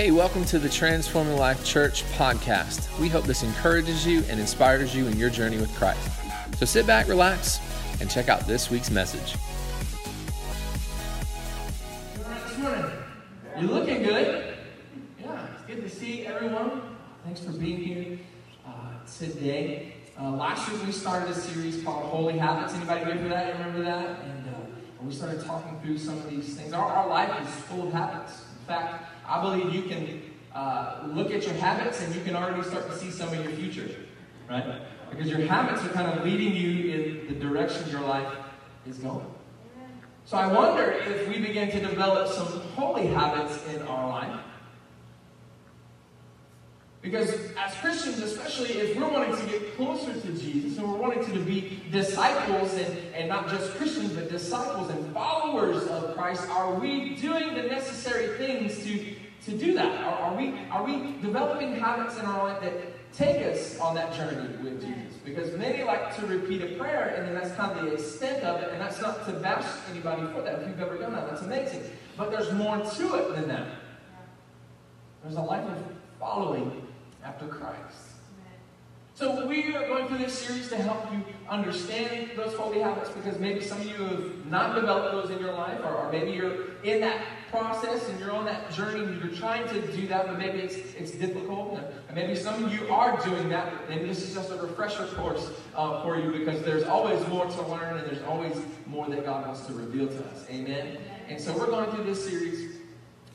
Hey, welcome to the Transforming Life Church podcast. We hope this encourages you and inspires you in your journey with Christ. So sit back, relax, and check out this week's message. You're looking good. Yeah, it's good to see everyone. Thanks for being here uh, today. Uh, last year we started a series called Holy Habits. Anybody remember that? Remember that? And uh, we started talking through some of these things. Our, our life is full of habits. In fact, I believe you can uh, look at your habits and you can already start to see some of your future, right? Because your habits are kind of leading you in the direction your life is going. So I wonder if we begin to develop some holy habits in our life. Because as Christians, especially if we're wanting to get closer to Jesus and we're wanting to be disciples and, and not just Christians, but disciples and followers of Christ, are we doing the necessary things to, to do that? Are, are, we, are we developing habits in our life that take us on that journey with Jesus? Because many like to repeat a prayer and then that's kind of the extent of it, and that's not to bash anybody for that. If you've ever done that, that's amazing. But there's more to it than that. There's a life of following after Christ. So we are going through this series to help you understand those holy habits because maybe some of you have not developed those in your life, or, or maybe you're in that process and you're on that journey and you're trying to do that, but maybe it's, it's difficult. And maybe some of you are doing that, and this is just a refresher course uh, for you because there's always more to learn and there's always more that God wants to reveal to us. Amen? And so we're going through this series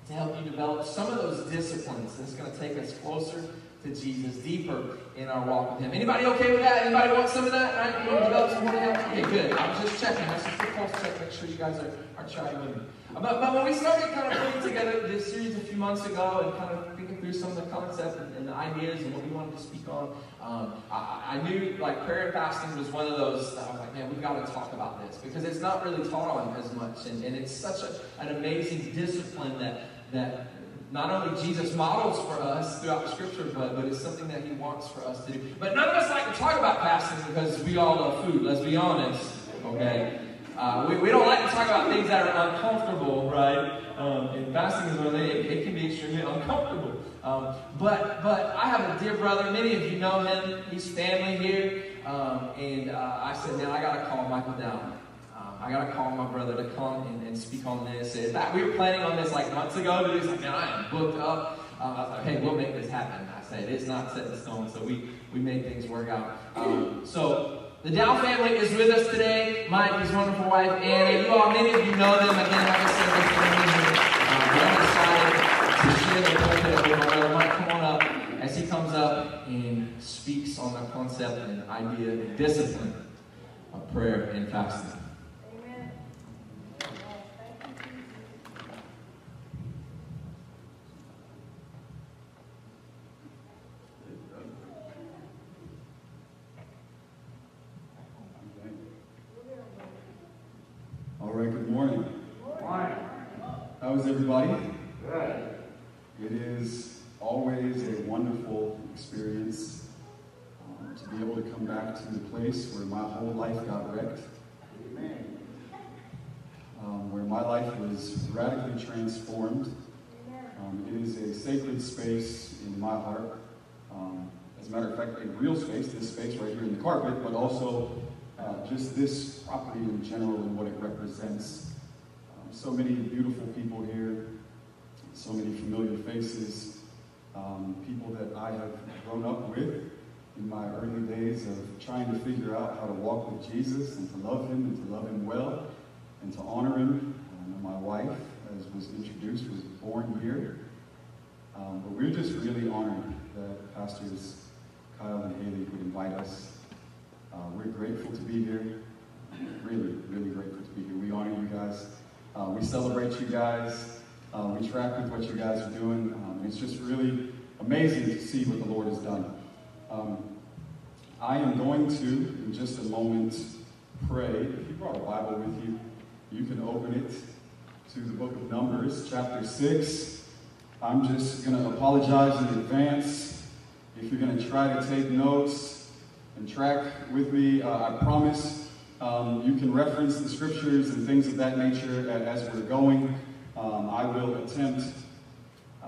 to help you develop some of those disciplines that's going to take us closer to Jesus, deeper in our walk with Him. Anybody okay with that? Anybody want some of that? Right? You want to develop some more of that? Okay, good. I was just checking. That's just a pulse check. Make sure you guys are, are chatting with me. But, but when we started kind of putting together this series a few months ago and kind of thinking through some of the concepts and, and the ideas and what we wanted to speak on, um, I, I, knew like prayer and fasting was one of those that I was like, man, we've got to talk about this because it's not really taught on as much. And, and it's such a, an amazing discipline that, that not only Jesus models for us throughout the scripture, but, but it's something that he wants for us to do. But none of us like to talk about fasting because we all love food, let's be honest, okay? Uh, we, we don't like to talk about things that are uncomfortable, right? Um, and fasting is one of the, it, it can be extremely uncomfortable. Um, but, but I have a dear brother, many of you know him, he's family here, um, and uh, I said, man, I got to call Michael down. I gotta call my brother to come and, and speak on this. And that, we were planning on this like months ago, but he's like, man, I am booked up. Um, I was like, hey, we'll make this happen. I said, it's not set in stone, so we, we made things work out. Um, so the Dow family is with us today. Mike, his wonderful wife, Anna. You all, many of you know them. Again, I said, they're family but I'm excited to share the pulpit with my. Mike, come on up as he comes up and speaks on the concept and idea and discipline of prayer and fasting. How's everybody? Good. It is always a wonderful experience um, to be able to come back to the place where my whole life got wrecked. Amen. Um, where my life was radically transformed. Um, it is a sacred space in my heart. Um, as a matter of fact, a real space, this space right here in the carpet, but also uh, just this property in general and what it represents so many beautiful people here, so many familiar faces, um, people that I have grown up with in my early days of trying to figure out how to walk with Jesus and to love him and to love him well and to honor him. Um, my wife, as was introduced, was born here. Um, but we're just really honored that Pastors Kyle and Haley would invite us. Uh, we're grateful to be here. Really, really grateful to be here. We honor you guys. Uh, we celebrate you guys. Uh, we track with what you guys are doing. Um, it's just really amazing to see what the Lord has done. Um, I am going to, in just a moment, pray. If you brought a Bible with you, you can open it to the book of Numbers, chapter 6. I'm just going to apologize in advance. If you're going to try to take notes and track with me, uh, I promise um, you can reference the scriptures and things of that nature as we're going. Um, I will attempt uh,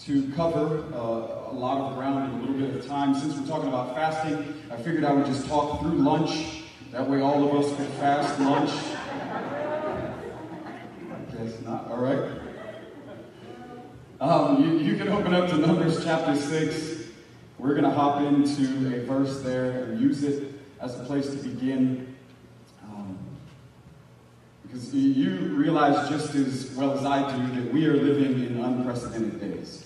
to cover uh, a lot of ground in a little bit of time. Since we're talking about fasting, I figured I would just talk through lunch. That way, all of us could fast lunch. I guess not. All right. Um, you, you can open up to Numbers chapter 6. We're going to hop into a verse there and use it as a place to begin. Um, because you realize just as well as I do that we are living in unprecedented days.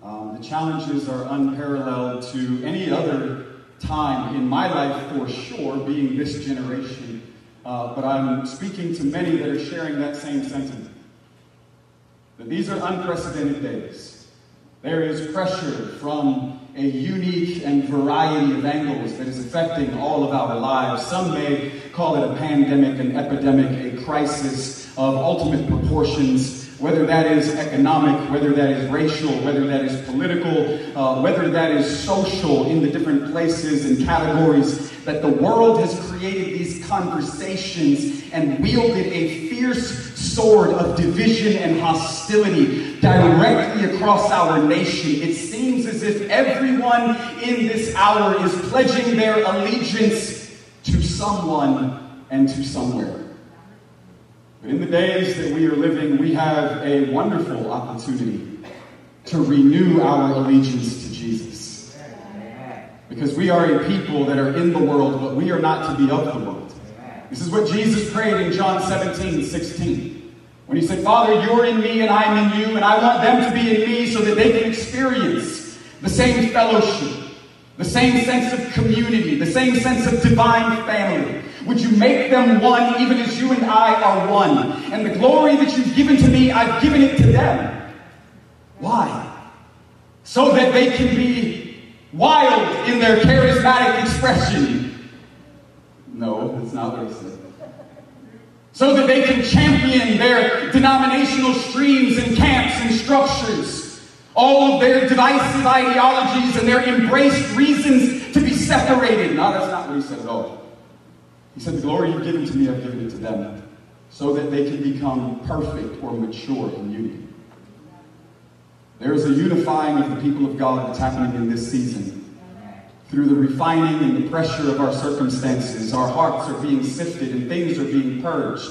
Um, the challenges are unparalleled to any other time in my life for sure, being this generation. Uh, but I'm speaking to many that are sharing that same sentiment. That these are unprecedented days. There is pressure from a unique and variety of angles that is affecting all of our lives. Some may call it a pandemic, an epidemic, a crisis of ultimate proportions whether that is economic, whether that is racial, whether that is political, uh, whether that is social in the different places and categories, that the world has created these conversations and wielded a fierce sword of division and hostility directly across our nation. It seems as if everyone in this hour is pledging their allegiance to someone and to somewhere. But in the days that we are living, we have a wonderful opportunity to renew our allegiance to Jesus. Because we are a people that are in the world, but we are not to be of the world. This is what Jesus prayed in John 17, 16. When he said, Father, you're in me and I'm in you, and I want them to be in me so that they can experience the same fellowship, the same sense of community, the same sense of divine family. Would you make them one even as you and I are one? And the glory that you've given to me, I've given it to them. Why? So that they can be wild in their charismatic expression. No, that's not what he said. So that they can champion their denominational streams and camps and structures, all of their divisive ideologies and their embraced reasons to be separated. No, that's not what he said at all. He said, The glory you've given to me, I've given it to them, so that they can become perfect or mature in unity. There is a unifying of the people of God that's happening in this season. Through the refining and the pressure of our circumstances, our hearts are being sifted and things are being purged.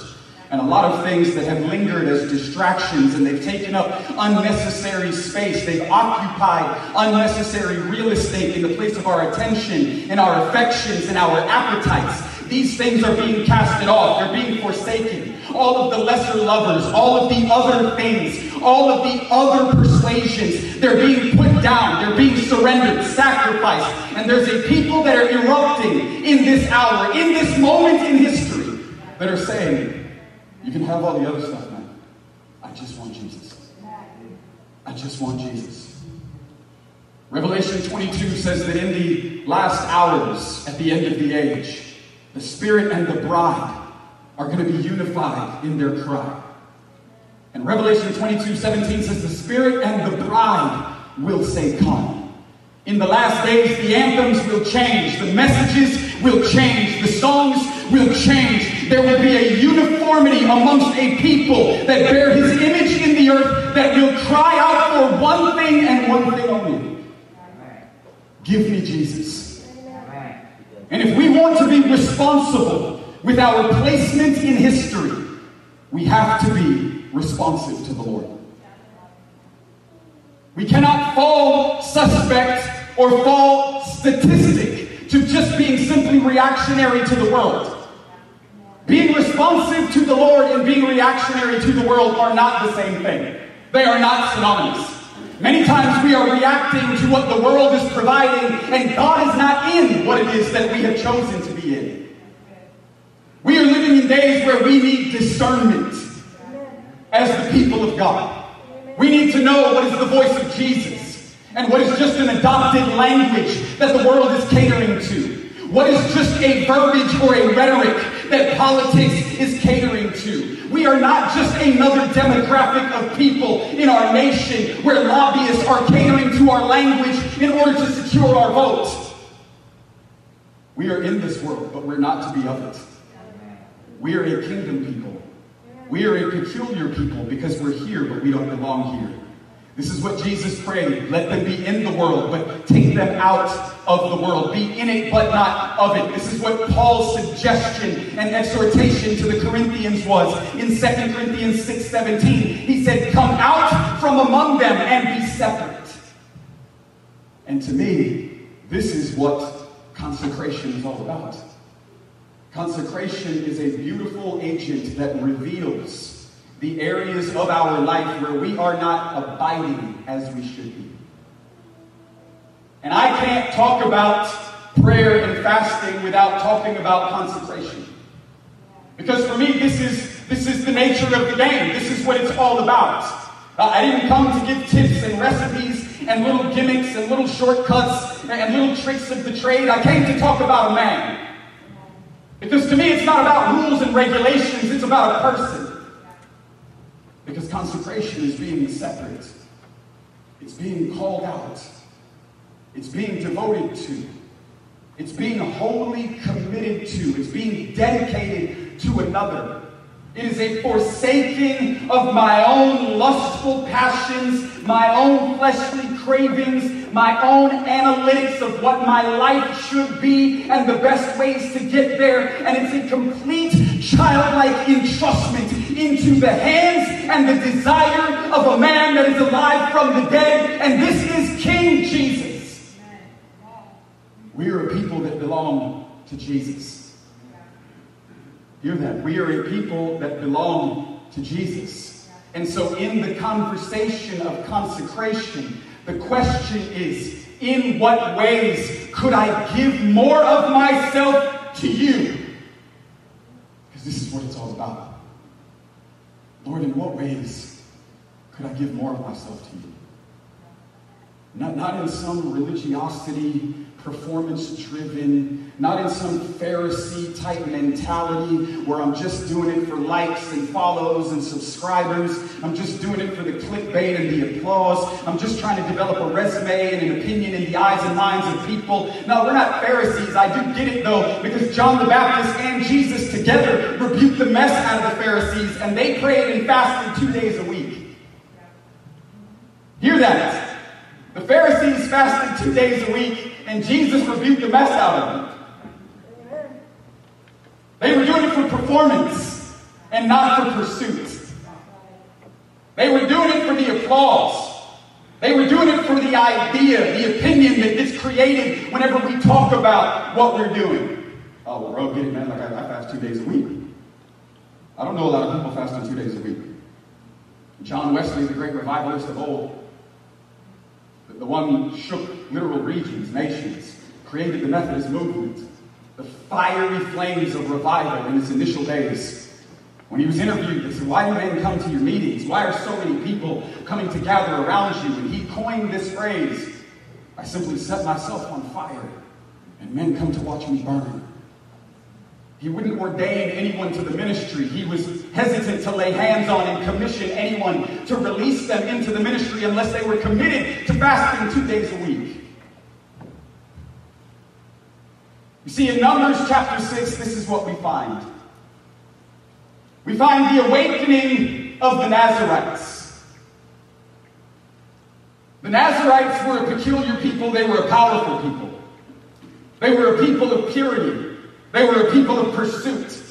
And a lot of things that have lingered as distractions and they've taken up unnecessary space. They've occupied unnecessary real estate in the place of our attention and our affections and our appetites. These things are being casted off. They're being forsaken. All of the lesser lovers, all of the other things, all of the other persuasions, they're being put down. They're being surrendered, sacrificed. And there's a people that are erupting in this hour, in this moment in history, that are saying, you can have all the other stuff, man. I just want Jesus. I just want Jesus. Revelation 22 says that in the last hours, at the end of the age, the Spirit and the bride are going to be unified in their cry. And Revelation 22 17 says, The Spirit and the bride will say, Come. In the last days, the anthems will change, the messages will change, the songs will change. There will be a uniformity amongst a people that bear His image in the earth that will cry out for one thing and one thing only. Give me Jesus. And if we want to be responsible with our placement in history, we have to be responsive to the Lord. We cannot fall suspect or fall statistic to just being simply reactionary to the world. Being responsive to the Lord and being reactionary to the world are not the same thing. They are not synonymous. Many times we are reacting to what the world is providing, and God is not in what it is that we have chosen to be in. We are living in days where we need discernment as the people of God. We need to know what is the voice of Jesus and what is just an adopted language that the world is catering to. What is just a verbiage or a rhetoric that politics is catering to? We are not just another demographic of people in our nation where lobbyists are catering to our language in order to secure our votes. We are in this world, but we're not to be of it. We are a kingdom people. We are a peculiar people because we're here, but we don't belong here. This is what Jesus prayed. Let them be in the world, but take them out of the world. Be in it, but not of it. This is what Paul's suggestion and exhortation to the Corinthians was in 2 Corinthians 6 17. He said, Come out from among them and be separate. And to me, this is what consecration is all about. Consecration is a beautiful agent that reveals the areas of our life where we are not abiding as we should be. And I can't talk about prayer and fasting without talking about consecration. Because for me, this is, this is the nature of the game. This is what it's all about. Uh, I didn't come to give tips and recipes and little gimmicks and little shortcuts and little tricks of the trade. I came to talk about a man. Because to me, it's not about rules and regulations, it's about a person. Because consecration is being separate, it's being called out, it's being devoted to, it's being wholly committed to, it's being dedicated to another. It is a forsaking of my own lustful passions, my own fleshly cravings, my own analytics of what my life should be and the best ways to get there. And it's a complete childlike entrustment into the hands and the desire of a man that is alive from the dead. And this is King Jesus. We are a people that belong to Jesus. Hear that. We are a people that belong to Jesus. And so, in the conversation of consecration, the question is in what ways could I give more of myself to you? Because this is what it's all about. Lord, in what ways could I give more of myself to you? Not, not in some religiosity performance driven, not in some Pharisee type mentality where I'm just doing it for likes and follows and subscribers. I'm just doing it for the clickbait and the applause. I'm just trying to develop a resume and an opinion in the eyes and minds of people. No, we're not Pharisees. I do get it though, because John the Baptist and Jesus together rebuked the mess out of the Pharisees and they prayed and fasted two days a week. Hear that. The Pharisees fasted two days a week, and Jesus rebuked the mess out of them. They were doing it for performance and not for pursuit. They were doing it for the applause. They were doing it for the idea, the opinion that gets created whenever we talk about what we're doing. Oh, well, bro, get it, man. Like, I, I fast two days a week. I don't know a lot of people fasting two days a week. John Wesley, the great revivalist of old, the one who shook literal regions, nations, created the Methodist movement, the fiery flames of revival in its initial days. When he was interviewed, they said, Why do men come to your meetings? Why are so many people coming to gather around you? And he coined this phrase I simply set myself on fire, and men come to watch me burn. He wouldn't ordain anyone to the ministry. He was hesitant to lay hands on and commission anyone to release them into the ministry unless they were committed to fasting two days a week. You see, in Numbers chapter 6, this is what we find. We find the awakening of the Nazarites. The Nazarites were a peculiar people, they were a powerful people. They were a people of purity. They were a people of pursuit.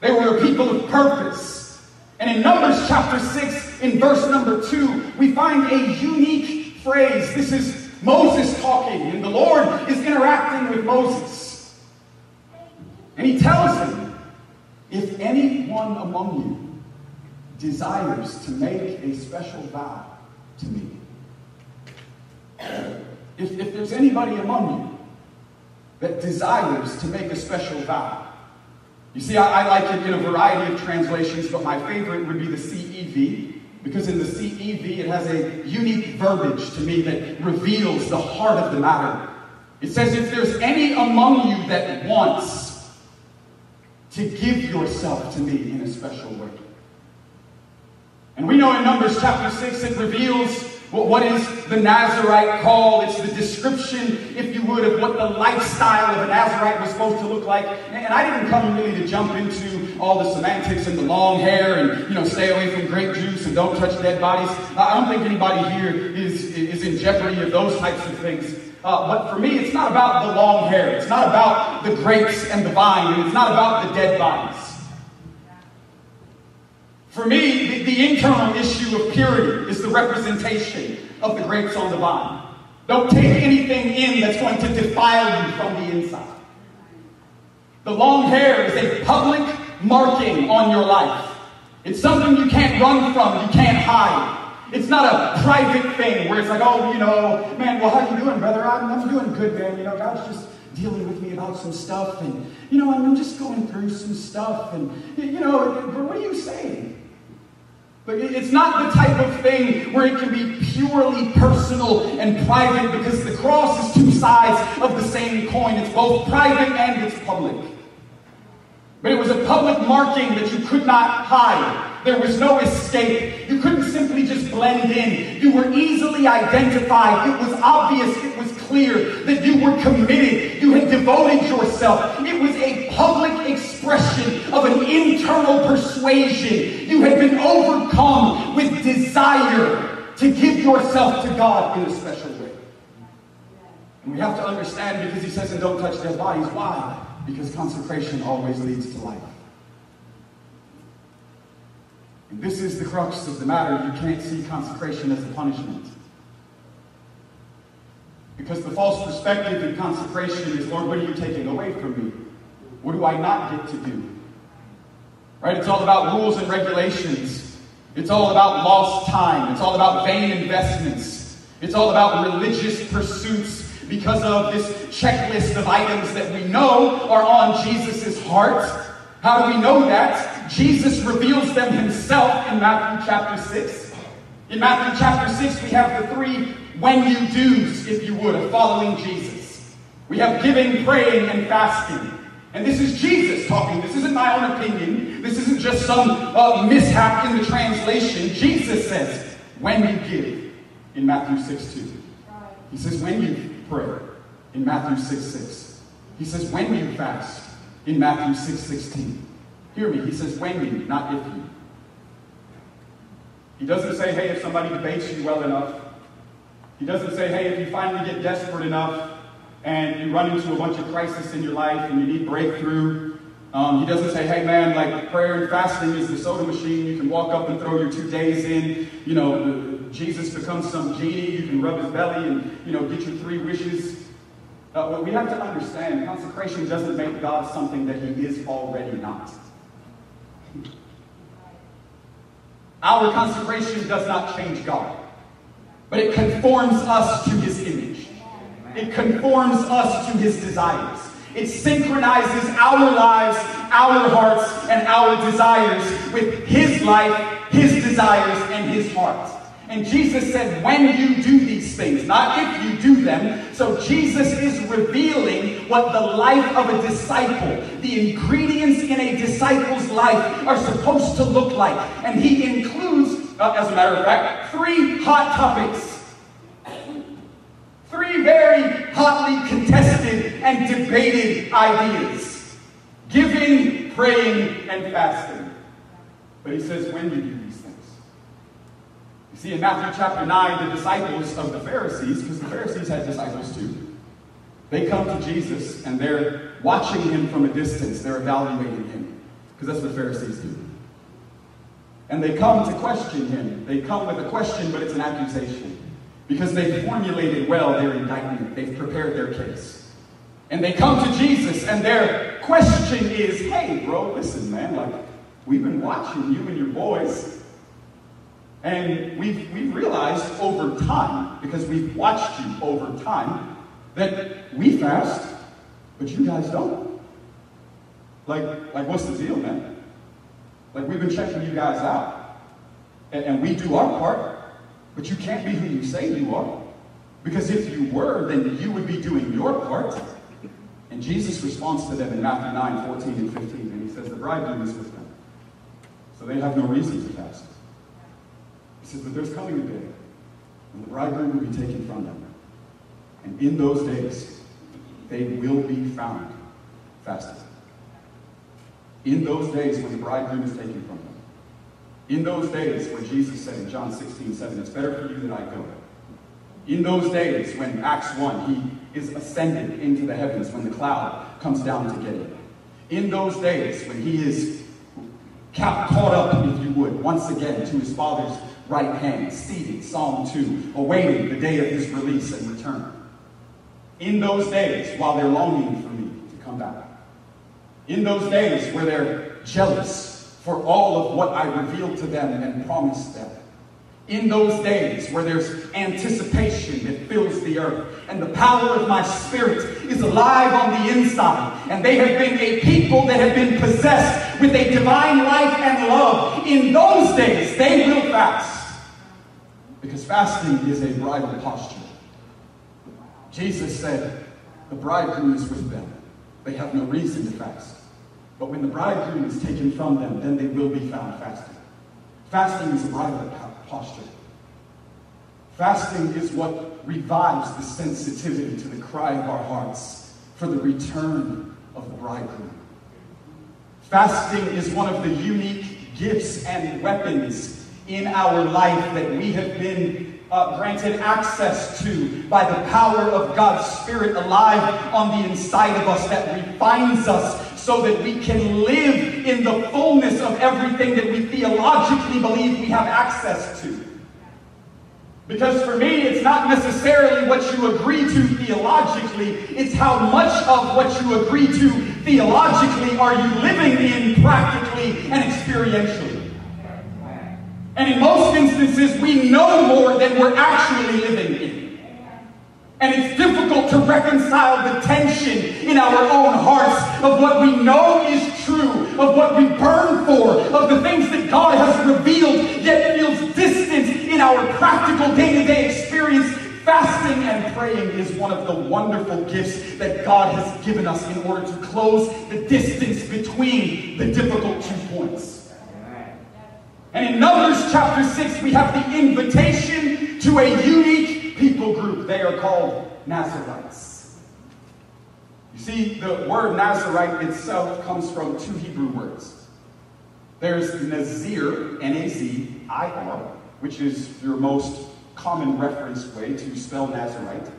They were a people of purpose. And in Numbers chapter 6, in verse number 2, we find a unique phrase. This is Moses talking, and the Lord is interacting with Moses. And he tells him, If anyone among you desires to make a special vow to me, if, if there's anybody among you that desires to make a special vow. You see, I, I, like it in a variety of translations, but my favorite would be the CEV, because in the CEV it has a unique verbiage to me that reveals the heart of the matter. It says, if there's any among you that wants to give yourself to me in a special way. And we know in Numbers chapter 6 it reveals what is the Nazarite call? It's the description, if you would, of what the lifestyle of a Nazarite was supposed to look like. And I didn't come really to jump into all the semantics and the long hair and, you know, stay away from grape juice and don't touch dead bodies. I don't think anybody here is, is in jeopardy of those types of things. Uh, but for me, it's not about the long hair. It's not about the grapes and the vine. And it's not about the dead bodies. For me, the, the, internal issue of purity is the representation of the grapes on the vine. Don't take anything in that's going to defile you from the inside. The long hair is a public marking on your life. It's something you can't run from, you can't hide. It's not a private thing where it's like, oh, you know, man, well, how you doing, brother? I'm, I'm doing good, man. You know, God's just dealing with me about some stuff, and you know, I'm just going through some stuff, and you know, but what are you saying? But it's not the type of thing where it can be purely personal and private because the cross is two sides of the same coin. It's both private and it's public. But it was a public marking that you could not hide. There was no escape. You couldn't simply just blend in. You were easily identified. It was obvious. It was clear that you were committed. You had devoted yourself. It was a public expression of an internal persuasion. You had been overcome with desire to give yourself to God in a special way. And we have to understand because he says, and don't touch dead bodies. Why? Because consecration always leads to life. And this is the crux of the matter. You can't see consecration as a punishment. Because the false perspective in consecration is, Lord, what are you taking away from me? What do I not get to do? Right? It's all about rules and regulations. It's all about lost time. It's all about vain investments. It's all about religious pursuits because of this checklist of items that we know are on Jesus' heart. How do we know that? Jesus reveals them himself in Matthew chapter 6. In Matthew chapter 6, we have the three when you do's, if you would, of following Jesus. We have giving, praying, and fasting. And this is Jesus talking. This isn't my own opinion. This isn't just some uh, mishap in the translation. Jesus says, when you give, in Matthew 6 2. He says, when you pray, in Matthew 6 6. He says, when you fast, in Matthew 6 16. Hear me. He says, when you, not if you. He doesn't say, hey, if somebody debates you well enough. He doesn't say, hey, if you finally get desperate enough and you run into a bunch of crisis in your life and you need breakthrough. Um, he doesn't say, hey man, like prayer and fasting is the soda machine. You can walk up and throw your two days in. You know, Jesus becomes some genie. You can rub his belly and, you know, get your three wishes. Uh, we have to understand consecration doesn't make God something that he is already not. Our consecration does not change God, but it conforms us to his image. It conforms us to his desires. It synchronizes our lives, our hearts, and our desires with his life, his desires, and his heart. And Jesus said, when you do these things, not if you do them. So Jesus is revealing what the life of a disciple, the ingredients in a disciple's life are supposed to look like. And he as a matter of fact, three hot topics. Three very hotly contested and debated ideas. Giving, praying, and fasting. But he says, when you do these things? you see, in Matthew chapter 9, the disciples of the Pharisees, because the Pharisees had disciples too, they come to Jesus and they're watching him from a distance. They're evaluating him, because that's what the Pharisees do. And they come to question him. They come with a question, but it's an accusation. Because they've formulated well their indictment, they've prepared their case. And they come to Jesus, and their question is hey, bro, listen, man, like, we've been watching you and your boys and we've, we've realized over time, because we've watched you over time, that we fast, but you guys don't. Like, like what's the deal, man? Like, we've been checking you guys out. And, and we do our part, but you can't be who you say you are. Because if you were, then you would be doing your part. And Jesus responds to them in Matthew 9, 14 and 15, and he says, The bridegroom is with them. So they have no reason to fast. He says, but there's coming a day when the bridegroom will be taken from them. And in those days, they will be found fasting. In those days when the bridegroom is taken from them. In those days when Jesus said in John 16, 7, it's better for you that I go. In those days when Acts 1, he is ascended into the heavens when the cloud comes down to get him. In those days when he is caught up, if you would, once again to his Father's right hand, seated, Psalm 2, awaiting the day of his release and return. In those days, while they're longing for me to come back. In those days where they're jealous for all of what I revealed to them and promised them. In those days where there's anticipation that fills the earth and the power of my spirit is alive on the inside and they have been a people that have been possessed with a divine life and love in those days they will fast. Because fasting is a bridal posture. Jesus said the bridegroom is with them they have no reason to fast but when the bridegroom is taken from them then they will be found fasting fasting is a bridal posture. Fasting is what revives the sensitivity to the cry of our hearts for the return of the bridegroom. Fasting is one of the unique gifts and weapons in our life that we have been uh, granted access to by the power of God's Spirit alive on the inside of us that refines us so that we can live in the fullness of everything that we theologically believe we have access to. Because for me, it's not necessarily what you agree to theologically, it's how much of what you agree to theologically are you living in practically and experientially. And in most instances, we know more than we're actually living in. And it's difficult to reconcile the tension in our own hearts of what we know is true, of what we burn for, of the things that God has revealed, yet feels distant in our practical day to day experience. Fasting and praying is one of the wonderful gifts that God has given us in order to close the distance between the difficult two points. And in Numbers chapter 6, we have the invitation to a unique people group. They are called Nazarites. You see, the word Nazarite itself comes from two Hebrew words. There's Nazir, N-A-Z-I-R, which is your most common reference way to spell Nazarite.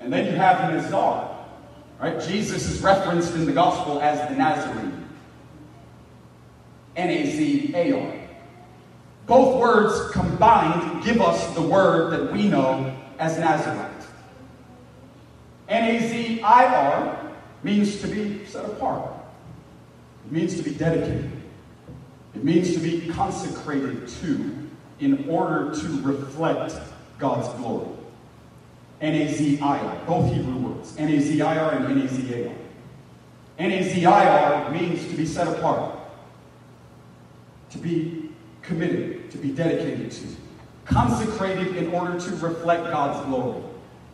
And then you have Nazar, right? Jesus is referenced in the gospel as the Nazarene. N-A-Z-A-R. Both words combined give us the word that we know as Nazarite. N-A-Z-I-R means to be set apart. It means to be dedicated. It means to be consecrated to in order to reflect God's glory. N-A-Z-I-R, both Hebrew words. N-A-Z-I-R and N-A-Z-A-R. N-A-Z-I-R means to be set apart, to be committed, to be dedicated to, consecrated in order to reflect God's glory.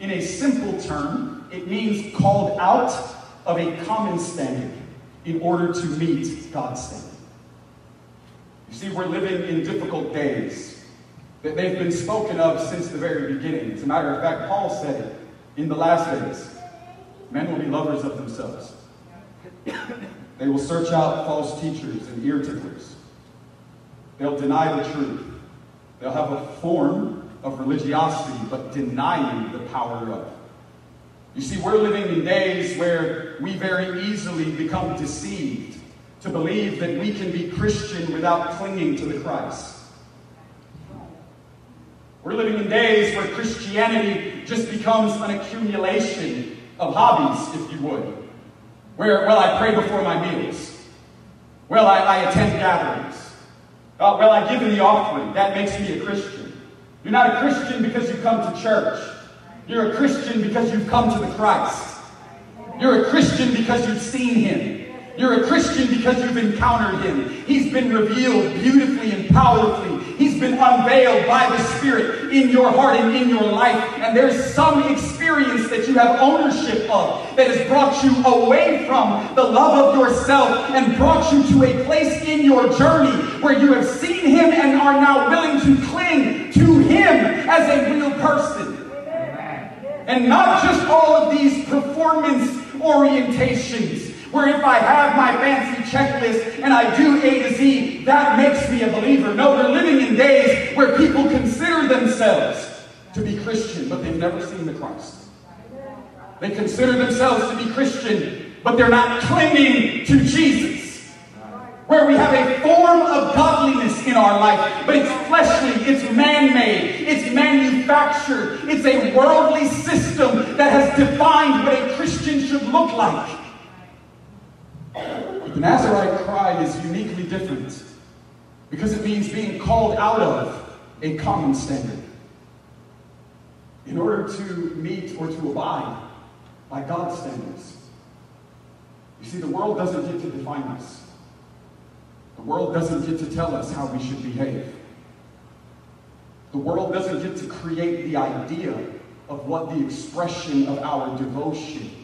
In a simple term, it means called out of a common standard in order to meet God's standard. You see, we're living in difficult days. That they've been spoken of since the very beginning. As a matter of fact, Paul said it in the last days. Men will be lovers of themselves. They will search out false teachers and ear ticklers. They'll deny the truth. They'll have a form of religiosity, but denying the power of. You see, we're living in days where we very easily become deceived to believe that we can be Christian without clinging to the Christ. We're living in days where Christianity just becomes an accumulation of hobbies, if you would. Where, well, I pray before my meals. Well, I, I attend gatherings. Uh, well, I give you the offering. That makes me a Christian. You're not a Christian because you come to church. You're a Christian because you've come to the Christ. You're a Christian because you've seen him. You're a Christian because you've encountered him. He's been revealed beautifully and powerfully. He's been unveiled by the Spirit in your heart and in your life. And there's some experience that you have ownership of that has brought you away from the love of yourself and brought you to a place in your journey where you have seen Him and are now willing to cling to Him as a real person. And not just all of these performance orientations where if I have my fancy checklist and I do A to Z, that makes me a believer. No, we're living in days where people consider themselves to be Christian, but they've never seen the Christ. They consider themselves to be Christian, but they're not clinging to Jesus. Where we have a form of godliness in our life, but it's fleshly, it's man made, it's manufactured, it's a worldly system that has defined what a Christian should look like. The Nazarite cry is uniquely different because it means being called out of a common standard. In order to meet or to abide by God's standards. You see, the world doesn't get to define us. The world doesn't get to tell us how we should behave. The world doesn't get to create the idea of what the expression of our devotion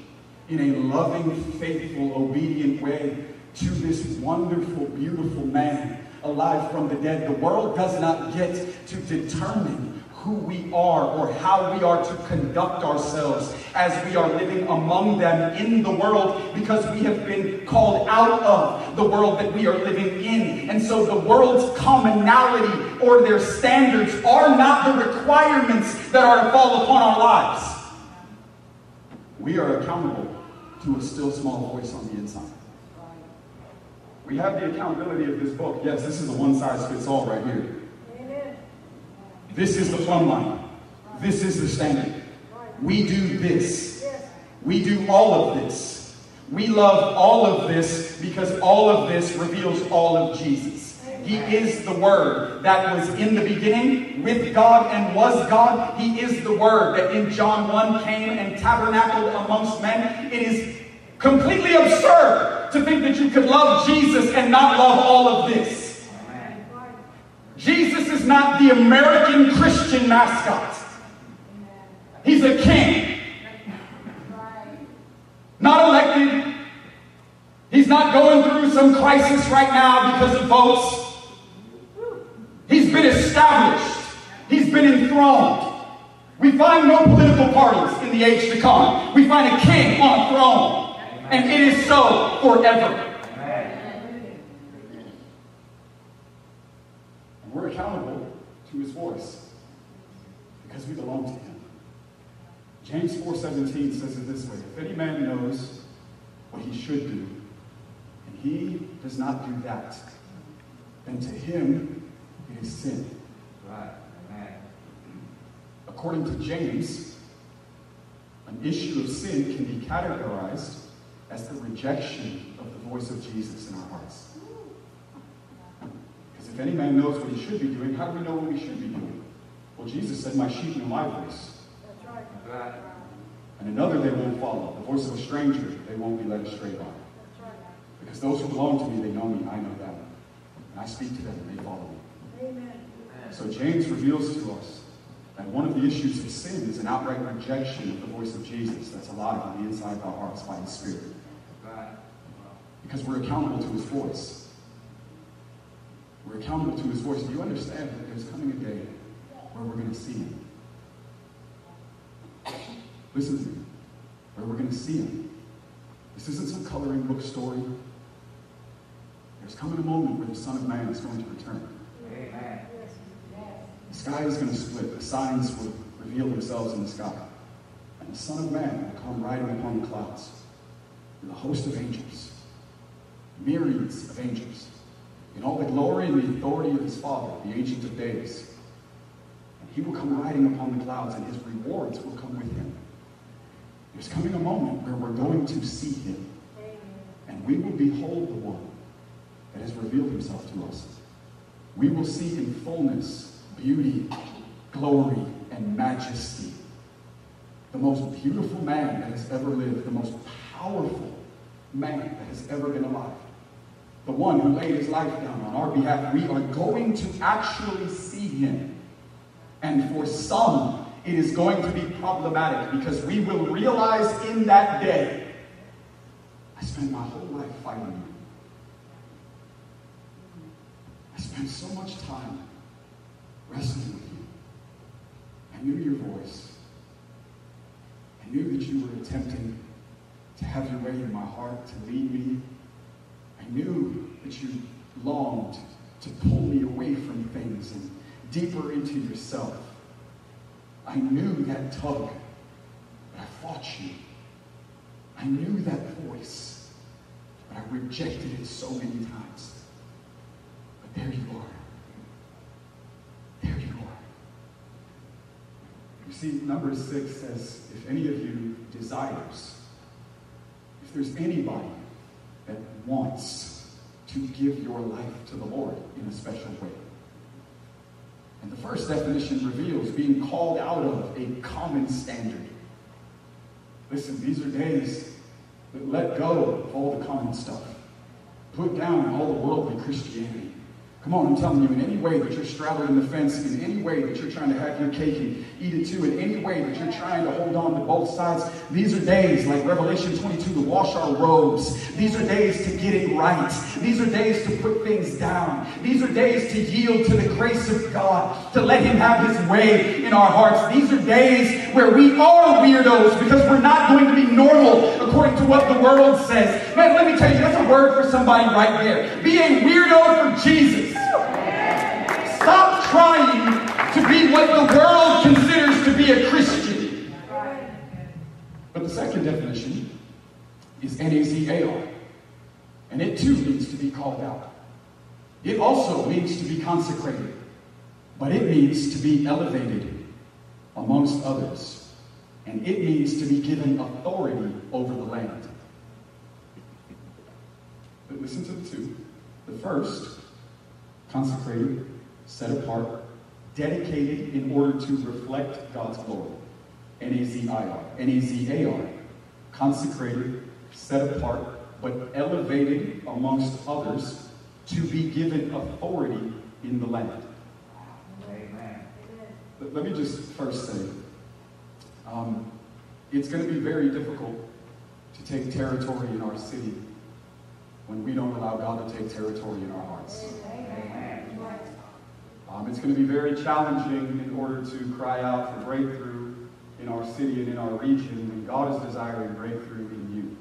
in a loving, faithful, obedient way to this wonderful, beautiful man alive from the dead. The world does not get to determine who we are or how we are to conduct ourselves as we are living among them in the world because we have been called out of the world that we are living in. And so the world's commonality or their standards are not the requirements that are to fall upon our lives. We are accountable to a still small voice on the inside. We have the accountability of this book. Yes, this is a one size fits all right here. This is the plumb line. This is the standard. We do this. We do all of this. We love all of this because all of this reveals all of Jesus. He is the Word that was in the beginning with God and was God. He is the Word that in John 1 came and tabernacled amongst men. It is completely absurd to think that you could love Jesus and not love all of this. Jesus is not the American Christian mascot. He's a king. Not elected. He's not going through some crisis right now because of votes. He's been established. He's been enthroned. We find no political parties in the age to come. We find a king on a throne. And it is so forever. And we're accountable to his voice because we belong to him. James 4.17 says it this way, If any man knows what he should do, and he does not do that, then to him is sin. Right. Amen. According to James, an issue of sin can be categorized as the rejection of the voice of Jesus in our hearts. Because if any man knows what he should be doing, how do we know what we should be doing? Well, Jesus said, My sheep know my voice. Right. And another they won't follow. The voice of a stranger they won't be led astray by. Because those who belong to me, they know me, I know them. And I speak to them, and they follow me. So James reveals to us that one of the issues of sin is an outright rejection of the voice of Jesus that's alive on the inside of our hearts by his Spirit. Because we're accountable to his voice. We're accountable to his voice. Do you understand that there's coming a day where we're going to see him? Listen to me. Where we're going to see him. This isn't some coloring book story. There's coming a moment where the Son of Man is going to return. Amen. The sky is going to split. The signs will reveal themselves in the sky. And the Son of Man will come riding upon the clouds with a host of angels, myriads of angels, in all the glory and the authority of his Father, the Ancient of Days. And he will come riding upon the clouds, and his rewards will come with him. There's coming a moment where we're going to see him, and we will behold the one that has revealed himself to us. We will see in fullness beauty, glory, and majesty. The most beautiful man that has ever lived, the most powerful man that has ever been alive. the one who laid his life down on our behalf. We are going to actually see him. And for some, it is going to be problematic because we will realize in that day, I spent my whole life fighting you. I spent so much time wrestling with you. I knew your voice. I knew that you were attempting to have your way in my heart, to lead me. I knew that you longed to pull me away from things and deeper into yourself. I knew that tug, but I fought you. I knew that voice, but I rejected it so many times. There you are. There you are. You see, number six says, if any of you desires, if there's anybody that wants to give your life to the Lord in a special way. And the first definition reveals being called out of a common standard. Listen, these are days that let go of all the common stuff. Put down all the worldly Christianity. Come on, I'm telling you, in any way that you're straddling the fence, in any way that you're trying to have your cake and eat it too, in any way that you're trying to hold on to both sides, these are days like Revelation 22 to wash our robes. These are days to get it right. These are days to put things down. These are days to yield to the grace of God, to let Him have His way in our hearts. These are days where we are weirdos because we're not going to be normal according to what the world says. Man, let me tell you, word for somebody right there. Be a weirdo for Jesus. Stop trying to be what the world considers to be a Christian. But the second definition is N-A-Z-A-R. And it too means to be called out. It also means to be consecrated. But it means to be elevated amongst others. And it means to be given authority over the land. But listen to the two. The first, consecrated, set apart, dedicated in order to reflect God's glory. N-A-Z-I-R. N-A-Z-A-R. Consecrated, set apart, but elevated amongst others to be given authority in the land. Amen. Let let me just first say, um, it's going to be very difficult to take territory in our city when we don't allow God to take territory in our hearts. Um, it's going to be very challenging in order to cry out for breakthrough in our city and in our region when God is desiring breakthrough in you.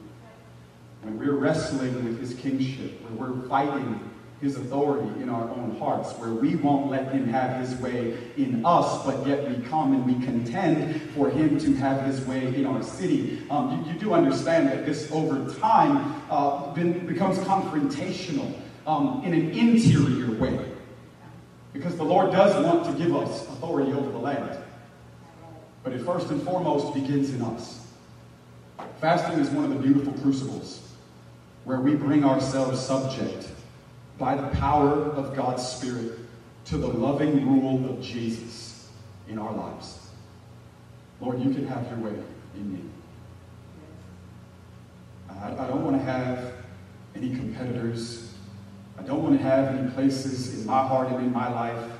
When we're wrestling with his kingship, when we're fighting his authority in our own hearts, where we won't let him have his way in us, but yet we come and we contend for him to have his way in our city. Um, you, you do understand that this over time uh, been, becomes confrontational um, in an interior way. Because the Lord does want to give us authority over the land. But it first and foremost begins in us. Fasting is one of the beautiful crucibles where we bring ourselves subject by the power of God's Spirit to the loving rule of Jesus in our lives. Lord, you can have your way in me. I, I don't want to have any competitors. I don't want to have any places in my heart and in my life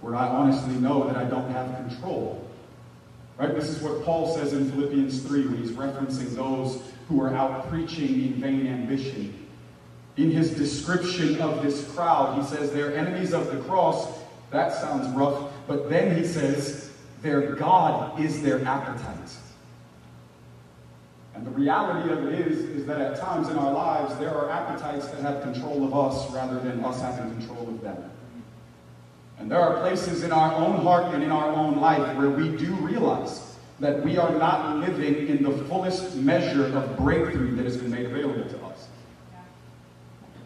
where I honestly know that I don't have control. Right? This is what Paul says in Philippians 3 when he's referencing those who are out preaching in vain ambition. In his description of this crowd, he says they're enemies of the cross. That sounds rough. But then he says their God is their appetite. And the reality of it is, is that at times in our lives, there are appetites that have control of us rather than us having control of them. And there are places in our own heart and in our own life where we do realize that we are not living in the fullest measure of breakthrough that has been made available to us.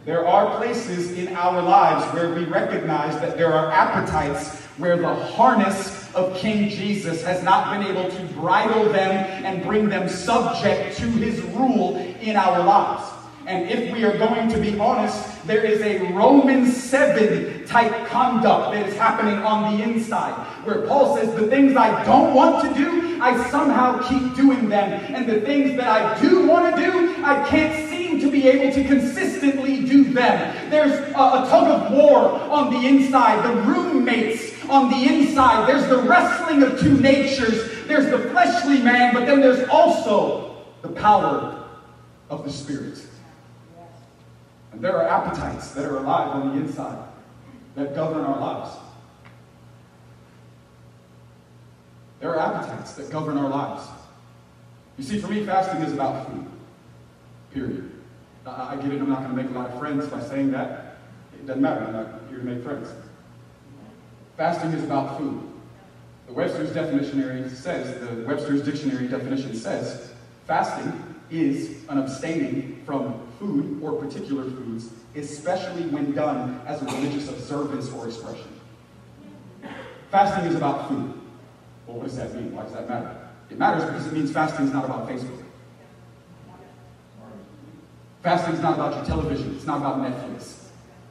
There are places in our lives where we recognize that there are appetites where the harness of King Jesus has not been able to bridle them and bring them subject to his rule in our lives. And if we are going to be honest, there is a Romans 7 type conduct that is happening on the inside, where Paul says, The things I don't want to do, I somehow keep doing them. And the things that I do want to do, I can't to be able to consistently do them. There's a, a tug of war on the inside, the roommates on the inside. There's the wrestling of two natures. There's the fleshly man, but then there's also the power of the Spirit. And there are appetites that are alive on the inside that govern our lives. There are appetites that govern our lives. You see, for me, fasting is about food. Period. I, I get it, I'm not going to make a lot of friends by saying that. It doesn't matter, I'm not here to make friends. Fasting is about food. The Webster's dictionary says, the Webster's dictionary definition says, fasting is an abstaining from food or particular foods, especially when done as a religious observance or expression. Fasting is about food. Well, what does that mean? Why does that matter? It matters because it means fasting is not about Facebook. Fasting is not about your television. It's not about Netflix.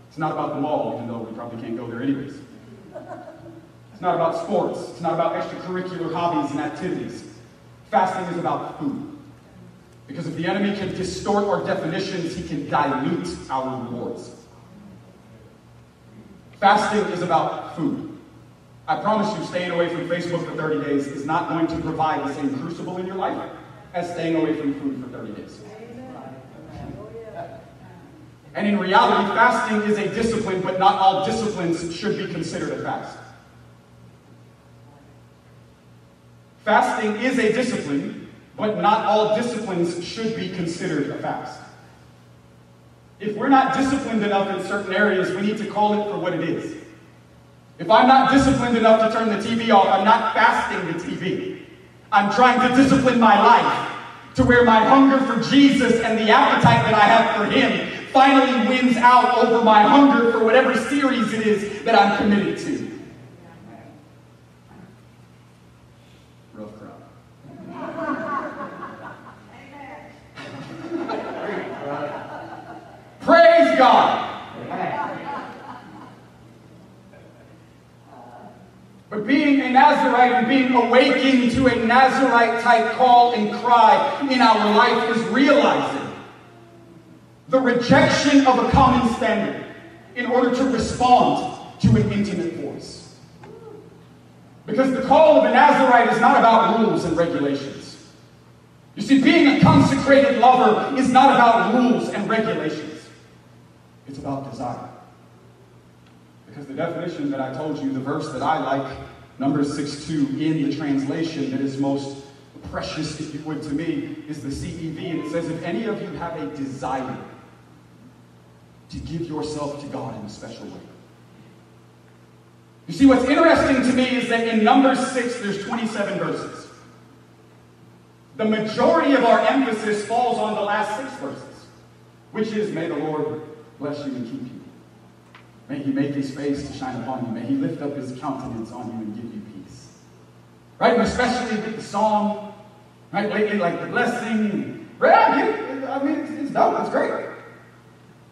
It's not about the mall, even though we probably can't go there anyways. It's not about sports. It's not about extracurricular hobbies and activities. Fasting is about food. Because if the enemy can distort our definitions, he can dilute our rewards. Fasting is about food. I promise you, staying away from Facebook for 30 days is not going to provide the same crucible in your life as staying away from food for 30 days. And in reality, fasting is a discipline, but not all disciplines should be considered a fast. Fasting is a discipline, but not all disciplines should be considered a fast. If we're not disciplined enough in certain areas, we need to call it for what it is. If I'm not disciplined enough to turn the TV off, I'm not fasting the TV. I'm trying to discipline my life to where my hunger for Jesus and the appetite that I have for Him finally wins out over my hunger for whatever series it is that I'm committed to. Praise God. But being a Nazarite and being awakened to a Nazarite type call and cry in our life is realizing the rejection of a common standard in order to respond to an intimate voice. Because the call of a Nazarite is not about rules and regulations. You see, being a consecrated lover is not about rules and regulations, it's about desire. Because the definition that I told you, the verse that I like, Numbers 6 2, in the translation that is most precious, if you would, to me, is the CEV. And it says, If any of you have a desire to give yourself to God in a special way. You see, what's interesting to me is that in Numbers 6, there's 27 verses. The majority of our emphasis falls on the last six verses, which is, May the Lord bless you and keep you. May he make his face to shine upon you. May he lift up his countenance on you and give you peace. Right? And especially with the song, right? Lately, like the blessing. Right? I. Mean, it's, it's dope. It's great.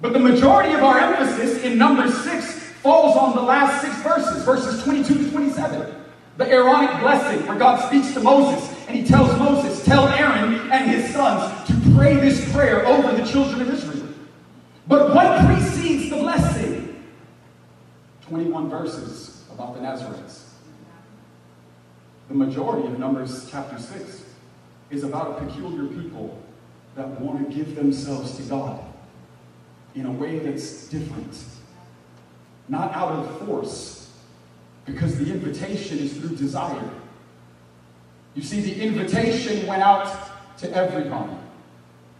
But the majority of our emphasis in number six falls on the last six verses, verses 22 to 27. The Aaronic blessing, where God speaks to Moses and he tells Moses, Tell Aaron and his sons to pray this prayer over the children of Israel. But what precedes the blessing? 21 verses about the Nazarites. The majority of Numbers chapter 6 is about a peculiar people that want to give themselves to God in a way that's different. Not out of force, because the invitation is through desire. You see, the invitation went out to everybody,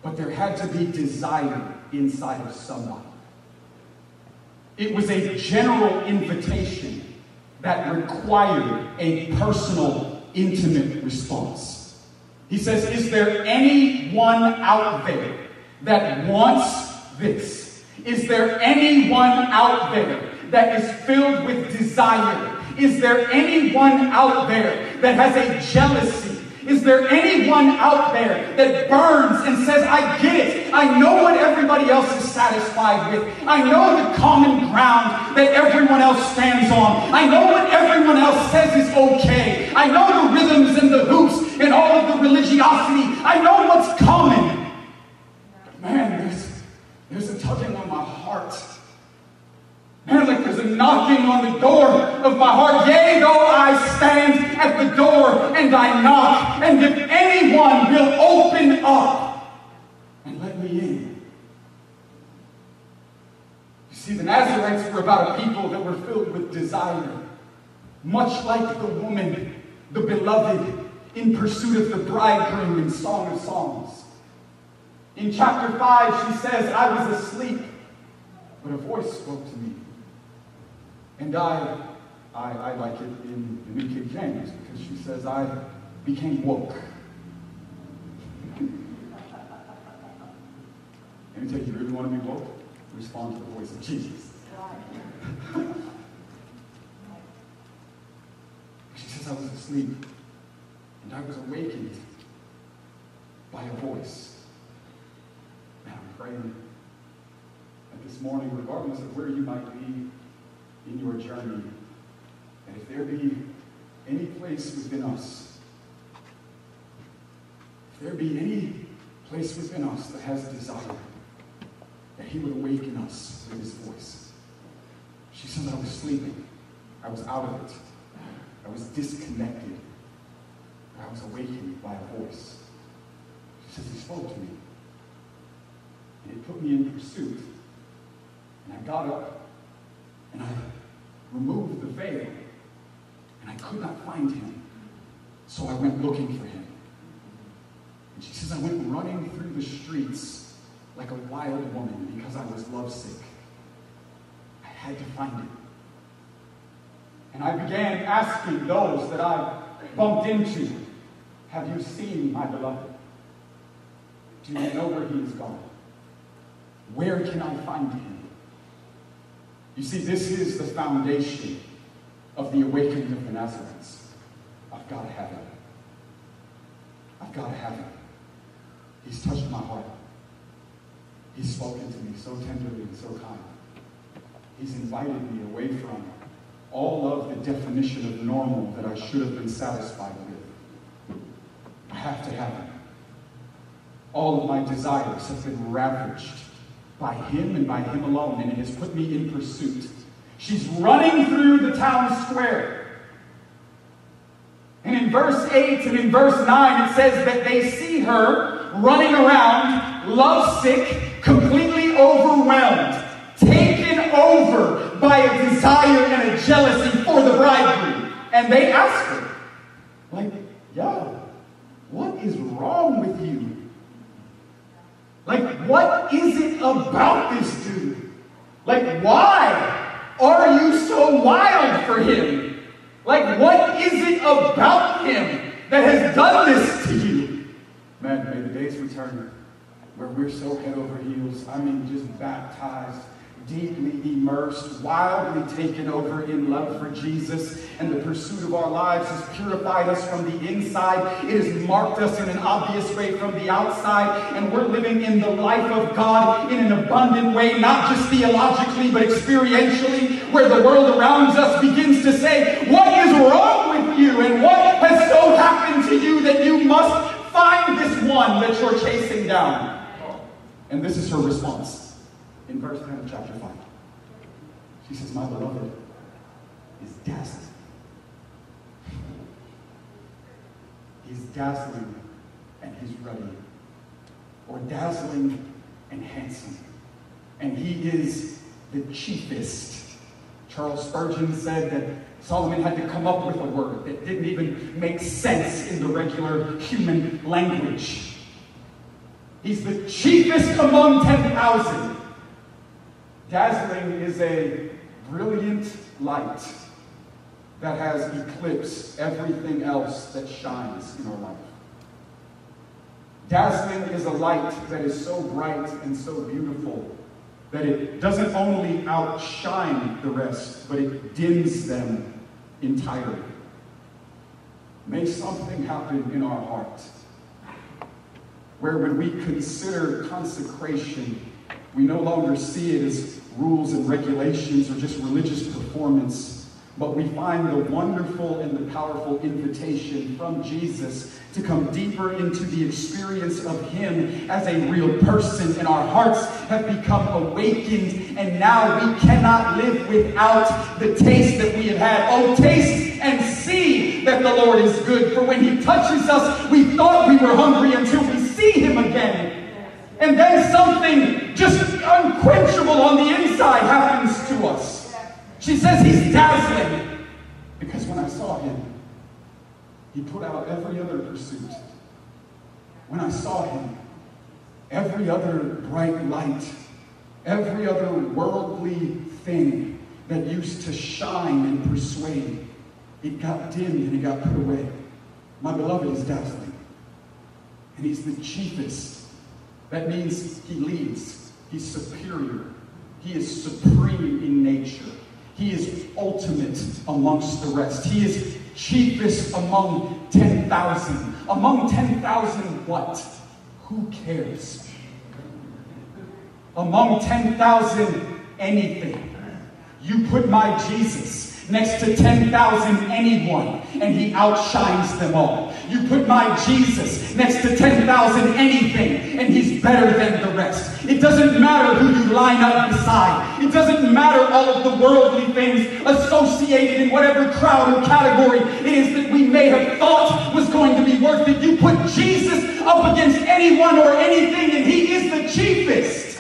but there had to be desire inside of somebody. It was a general invitation that required a personal, intimate response. He says, Is there anyone out there that wants this? Is there anyone out there that is filled with desire? Is there anyone out there that has a jealousy? Is there anyone out there that burns and says, I get it. I know what everybody else is satisfied with. I know the common ground that everyone else stands on. I know what everyone else says is okay. I know the rhythms and the hoops and all of the religiosity. I know what's common. But man, there's There's a tugging on my heart. Man, like there's a knocking on the door of my heart. Yea, though I stand at the door and I knock, and if anyone will open up and let me in. You see, the Nazarites were about a people that were filled with desire, much like the woman, the beloved, in pursuit of the bridegroom in Song of Songs. In chapter 5, she says, I was asleep, but a voice spoke to me. And I, I, I like it in the New King James because she says, I became woke. Let me tell you, you really want to be woke? Respond to the voice of Jesus. she says, I was asleep, and I was awakened by a voice. And I'm praying that this morning, regardless of where you might be in your journey, and if there be any place within us, if there be any place within us that has desire, that He would awaken us with His voice. She says, I was sleeping. I was out of it. I was disconnected. I was awakened by a voice. She says, He spoke to me. And it put me in pursuit. And I got up and I removed the veil. And I could not find him. So I went looking for him. And she says, I went running through the streets like a wild woman because I was lovesick. I had to find him. And I began asking those that I bumped into, Have you seen my beloved? Do you know where he is gone? Where can I find him? You see, this is the foundation of the awakening of the Nazarenes. I've got to have him. I've got to have him. He's touched my heart. He's spoken to me so tenderly and so kind. He's invited me away from all of the definition of normal that I should have been satisfied with. I have to have him. All of my desires have been ravaged by him and by him alone, and it has put me in pursuit. She's running through the town square. And in verse 8 and in verse 9, it says that they see her running around, lovesick, completely overwhelmed, taken over by a desire and a jealousy for the bridegroom. And they ask her, like, yo, what is wrong with you? Like, what is it about this dude? Like, why are you so wild for him? Like, what is it about him that has done this to you? Man, may the days return where we're so head over heels. I mean, just baptized deeply immersed, wildly taken over in love for Jesus, and the pursuit of our lives has purified us from the inside. It has marked us in an obvious way from the outside, and we're living in the life of God in an abundant way, not just theologically, but experientially, where the world around us begins to say, What is wrong with you? And what has so happened to you that you must find this one that you're chasing down? And this is her response in verse 10 of chapter 5. She says, My beloved is dazzling. He's dazzling and he's ruddy. Or dazzling and handsome. And he is the chiefest. Charles Spurgeon said that Solomon had to come up with a word that didn't even make sense in the regular human language. He's the chiefest among 10,000. Dazzling is a brilliant light that has eclipsed everything else that shines in our life. Dazzling is a light that is so bright and so beautiful that it doesn't only outshine the rest, but it dims them entirely. May something happen in our heart where when we consider consecration we no longer see it as rules and regulations or just religious performance, But we find the wonderful and the powerful invitation from Jesus to come deeper into the experience of Him as a real person. And our hearts have become awakened, and now we cannot live without the taste that we have had. Oh, taste and see that the Lord is good. For when He touches us, we thought we were hungry until we see Him again. And then something just unquenchable on the inside happens to us. She says he's dazzling because when I saw him, he put out every other pursuit. When I saw him, every other bright light, every other worldly thing that used to shine and persuade, it got dimmed and it got put away. My beloved is dazzling. And he's the chiefest. That means he leads, he's superior, he is supreme in nature. He is ultimate amongst the rest. He is chiefest among 10,000. Among 10,000 what? Who cares? Among 10,000 anything. You put my Jesus next to 10,000 anyone, and he outshines them all. You put my Jesus next to 10,000 anything, and he's better than the rest. It doesn't matter who you line up beside. It doesn't matter all of the worldly things associated in whatever crowd or category it is that we may have thought was going to be worth it. You put Jesus up against anyone or anything, and he is the chiefest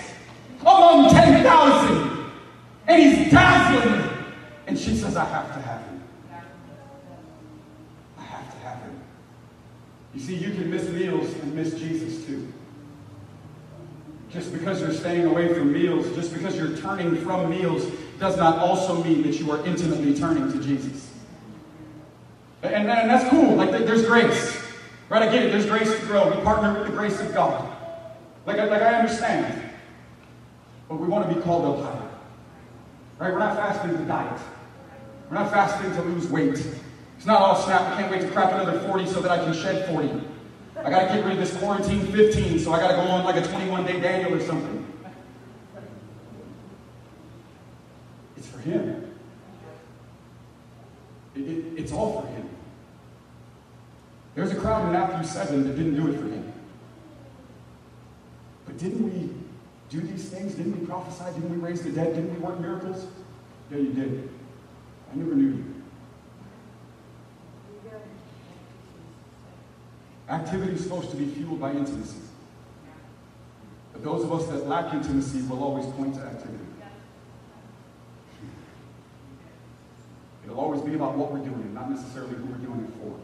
among 10,000. And he's dazzling. And she says, I have to have him. I have to have him. You see, you can miss meals and miss Jesus too. Just because you're staying away from meals, just because you're turning from meals, does not also mean that you are intimately turning to Jesus. And, and that's cool. Like, there's grace. Right? I get it. There's grace to grow. We partner with the grace of God. Like, like I understand. But we want to be called up higher. Right? We're not fasting to diet. We're not fasting to lose weight. It's not all snap. I can't wait to crack another 40 so that I can shed 40. I got to get rid of this quarantine 15, so I got to go on like a 21 day Daniel or something. It's for Him. It, it, it's all for Him. There's a crowd in Matthew 7 that didn't do it for Him. But didn't we do these things? Didn't we prophesy? Didn't we raise the dead? Didn't we work miracles? Yeah, you did. I never knew you. Activity is supposed to be fueled by intimacy. But those of us that lack intimacy will always point to activity. It'll always be about what we're doing, not necessarily who we're doing it for.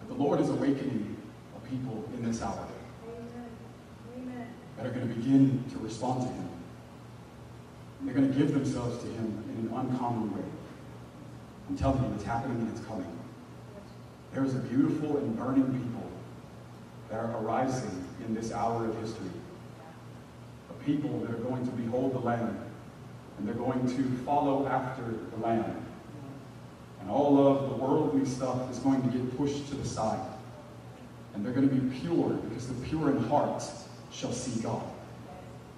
But the Lord is awakening a people in this hour that are going to begin to respond to Him. They're going to give themselves to Him in an uncommon way. I'm telling you, it's happening and it's coming. There is a beautiful and burning people that are arising in this hour of history. A people that are going to behold the Lamb, and they're going to follow after the Lamb. And all of the worldly stuff is going to get pushed to the side. And they're going to be pure, because the pure in heart shall see God.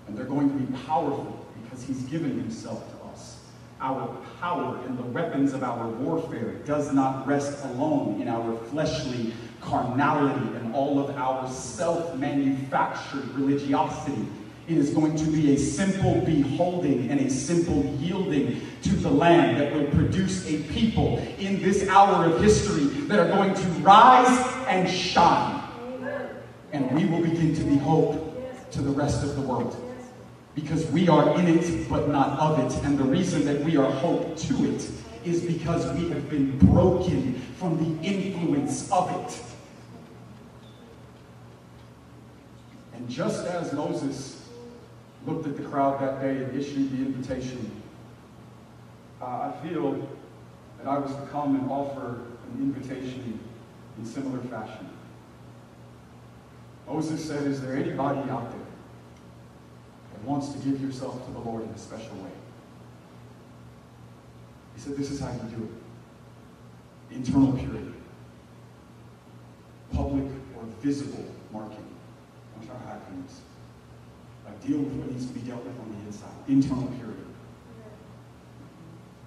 And they're going to be powerful, because He's given Himself to us. Our power and the weapons of our warfare does not rest alone in our fleshly carnality and all of our self-manufactured religiosity. It is going to be a simple beholding and a simple yielding to the Lamb that will produce a people in this hour of history that are going to rise and shine. And we will begin to be hope to the rest of the world because we are in it but not of it. And the reason that we are hope to it is because we have been broken from the influence of it. And just as Moses looked at the crowd that day and issued the invitation, uh, I feel that I was to come and offer an invitation in similar fashion. Moses said, Is there anybody out there wants to give yourself to the Lord in a special way? He said, This is how you do it internal purity, public or visible marking. Trying to acronyms. Uh, deal with what needs to be dealt with on the inside, internal purity.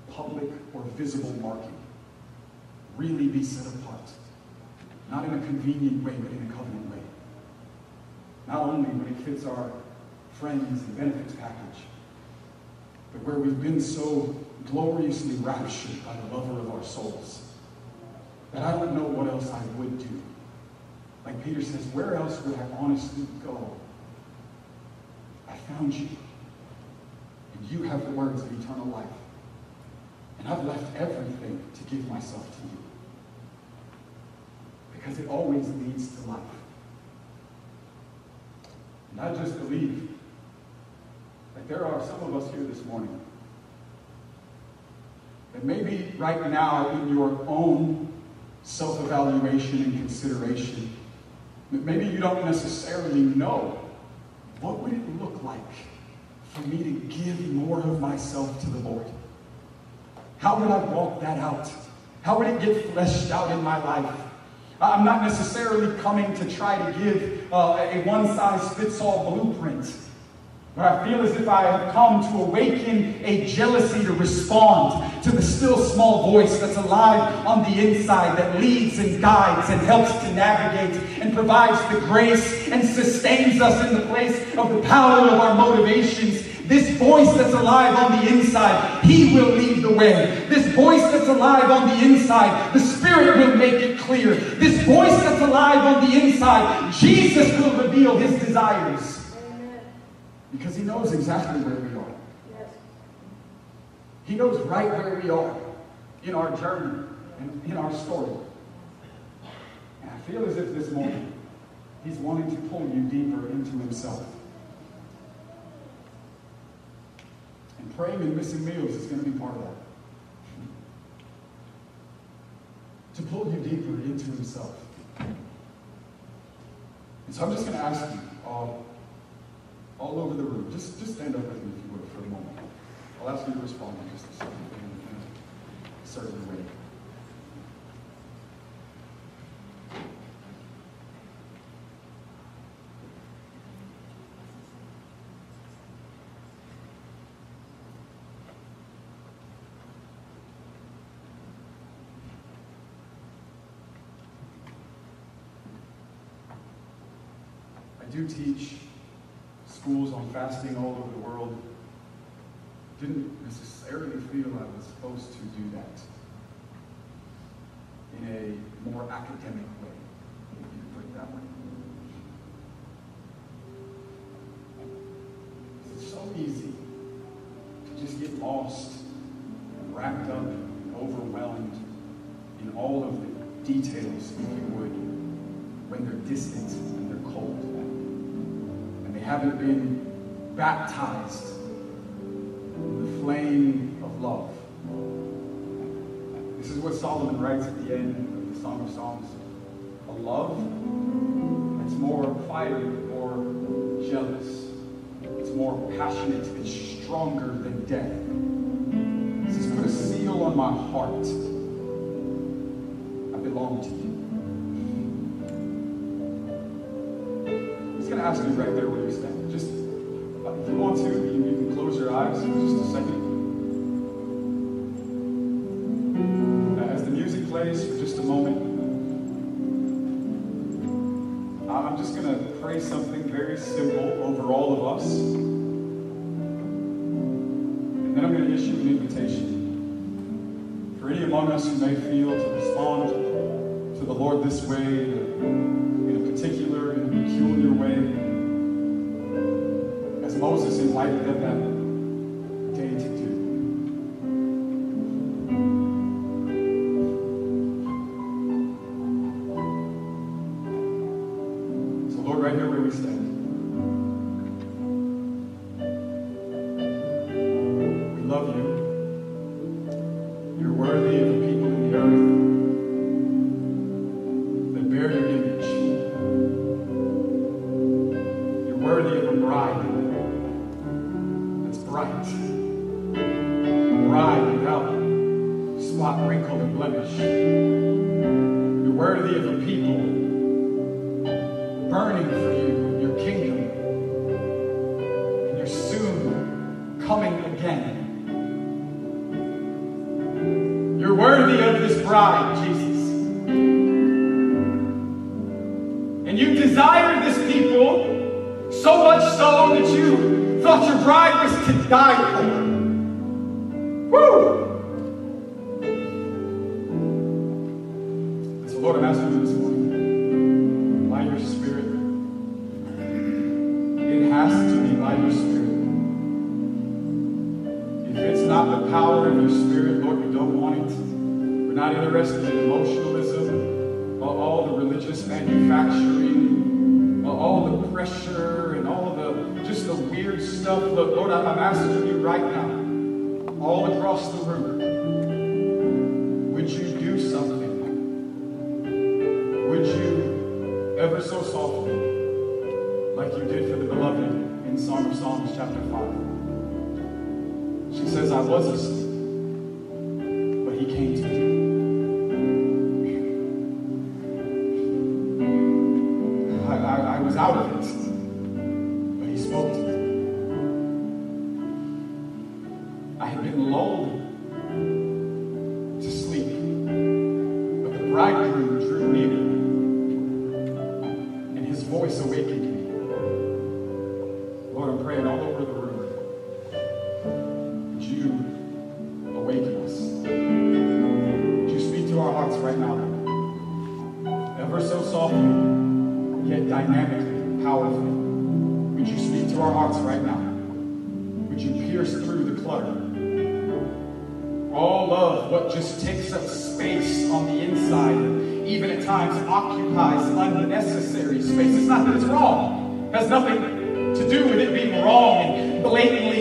public or visible marking. Really be set apart. Not in a convenient way, but in a covenant way. Not only when it fits our friends and benefits package, but where we've been so gloriously raptured by the lover of our souls that I don't know what else I would do. Like Peter says, where else would I honestly go? I found you. And you have the words of eternal life. And I've left everything to give myself to you. Because it always leads to life. And I just believe there are some of us here this morning that maybe right now in your own self-evaluation and consideration, that maybe you don't necessarily know what would it look like for me to give more of myself to the Lord? How would I walk that out? How would it get fleshed out in my life? I'm not necessarily coming to try to give uh, a one size fits all blueprint. But I feel as if I have come to awaken a jealousy to respond to the still small voice that's alive on the inside that leads and guides and helps to navigate and provides the grace and sustains us in the place of the power of our motivations this voice that's alive on the inside, He will lead the way. This voice that's alive on the inside, the Spirit will make it clear. This voice that's alive on the inside, Jesus will reveal His desires. Because He knows exactly where we are. He knows right where we are in our journey and in our story. And I feel as if this morning He's wanting to pull you deeper into Himself. And praying and missing meals is going to be part of that. To pull you deeper into Himself. And so I'm just going to ask you all, all over the room, just, just stand up with me if you would for a moment. I'll ask you to respond in just a second in a certain way. I do teach schools on fasting all over the world. Didn't necessarily feel I was supposed to do that in a more academic way, you put it that way. It's so easy to just get lost wrapped up and overwhelmed in all of the details, if you would, when they're distant and they're cold haven't been baptized in the flame of love. This is what Solomon writes at the end of the Song of Songs. A love that's more fiery, more jealous. It's more passionate. It's stronger than death. He says, put a seal on my heart. I belong to you. Ask you right there where you stand. Just, if you want to, you, you can close your eyes just a second. As the music plays for just a moment, I'm just going to pray something very simple over all of us. And then I'm going to issue an invitation. For any among us who may feel to respond to the Lord this way, in a particular, in a peculiar way, as Moses invited them that day to do. People so much so that you thought your bride was to die for. Woo! She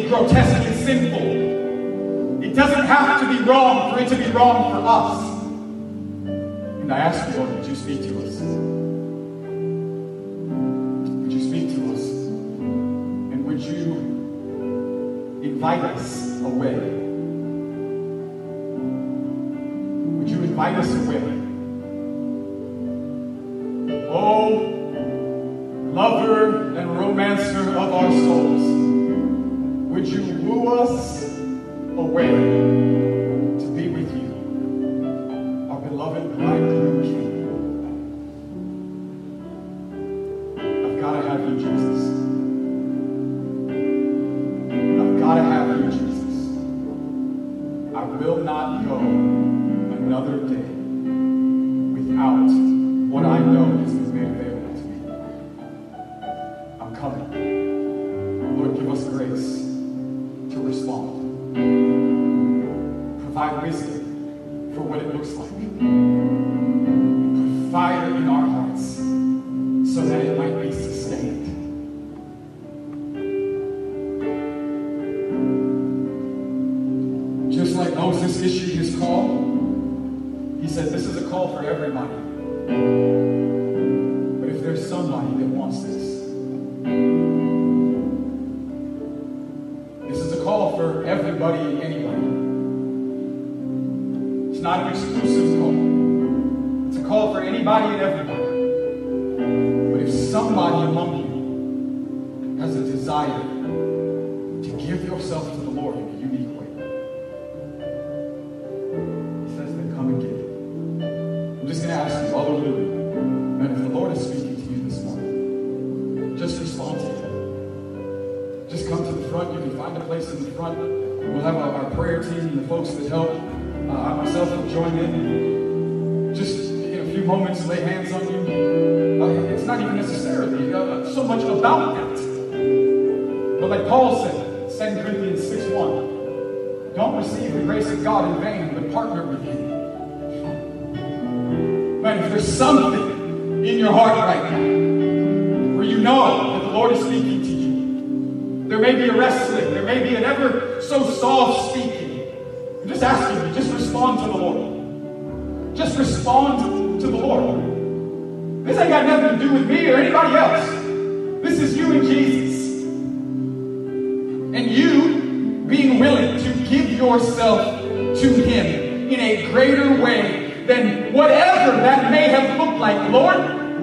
blatantly grotesque and sinful. It doesn't have to be wrong for it to be wrong for us. And I ask you, Lord, would you speak to us? Would you speak to us? And would you invite us away? Would you invite us away? Oh, lover and romancer of our souls, would you woo us away to ask you over the and if the Lord is speaking to you this morning, just respond to him. Just come to the front. You can find a place in the front. We'll have our, our prayer team and the folks that help. Uh, I myself will join in. Just in a few moments, lay hands on you. Uh, it's not even necessarily uh, so much about that. But like Paul said, 2 Corinthians 6 1, don't receive the grace of God in vain, but partner with Him. There's something in your heart right now where you know that the Lord is speaking to you, there may be a wrestling, there may be an ever so soft speaking. I'm just asking you, just respond to the Lord. Just respond to the Lord. This ain't got nothing to do with me or anybody else. This is you and Jesus. And you being willing to give yourself to Him in a greater way than whatever that may have looked like. Lord,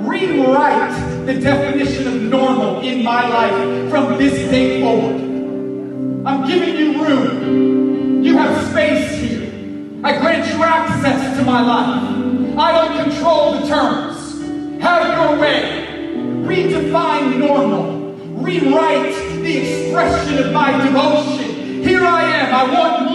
rewrite the definition of normal in my life from this day forward. I'm giving you room. You have space here. I grant you access to my life. I don't control the terms. Have your way. Redefine normal. Rewrite the expression of my devotion. Here I am. I want more